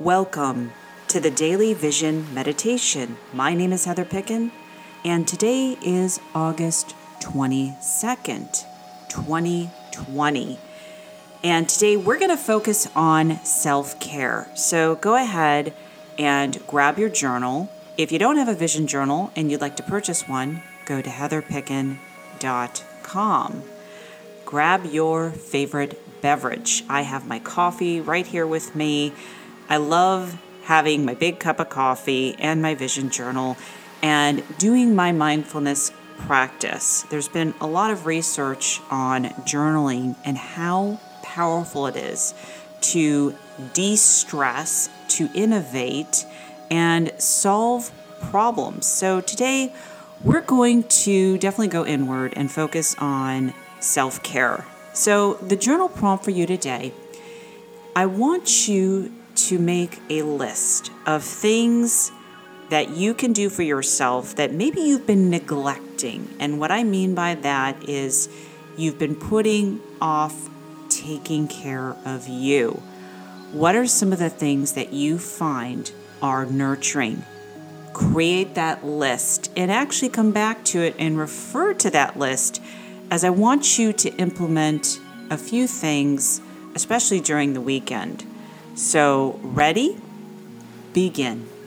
Welcome to the Daily Vision Meditation. My name is Heather Picken, and today is August 22nd, 2020. And today we're going to focus on self care. So go ahead and grab your journal. If you don't have a vision journal and you'd like to purchase one, go to heatherpicken.com. Grab your favorite beverage. I have my coffee right here with me. I love having my big cup of coffee and my vision journal and doing my mindfulness practice. There's been a lot of research on journaling and how powerful it is to de stress, to innovate, and solve problems. So today, we're going to definitely go inward and focus on self care. So, the journal prompt for you today I want you to make a list of things that you can do for yourself that maybe you've been neglecting. And what I mean by that is you've been putting off taking care of you. What are some of the things that you find are nurturing? Create that list and actually come back to it and refer to that list as I want you to implement a few things, especially during the weekend. So, ready? Begin.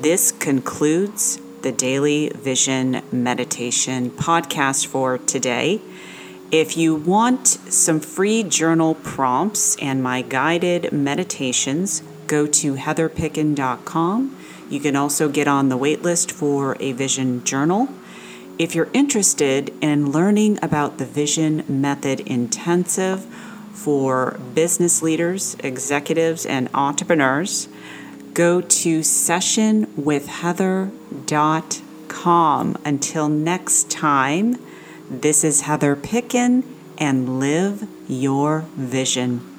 This concludes the Daily Vision Meditation podcast for today. If you want some free journal prompts and my guided meditations, go to heatherpicken.com. You can also get on the waitlist for a vision journal. If you're interested in learning about the Vision Method Intensive for business leaders, executives, and entrepreneurs, go to sessionwithheather.com. Until next time, this is Heather Picken and live your vision.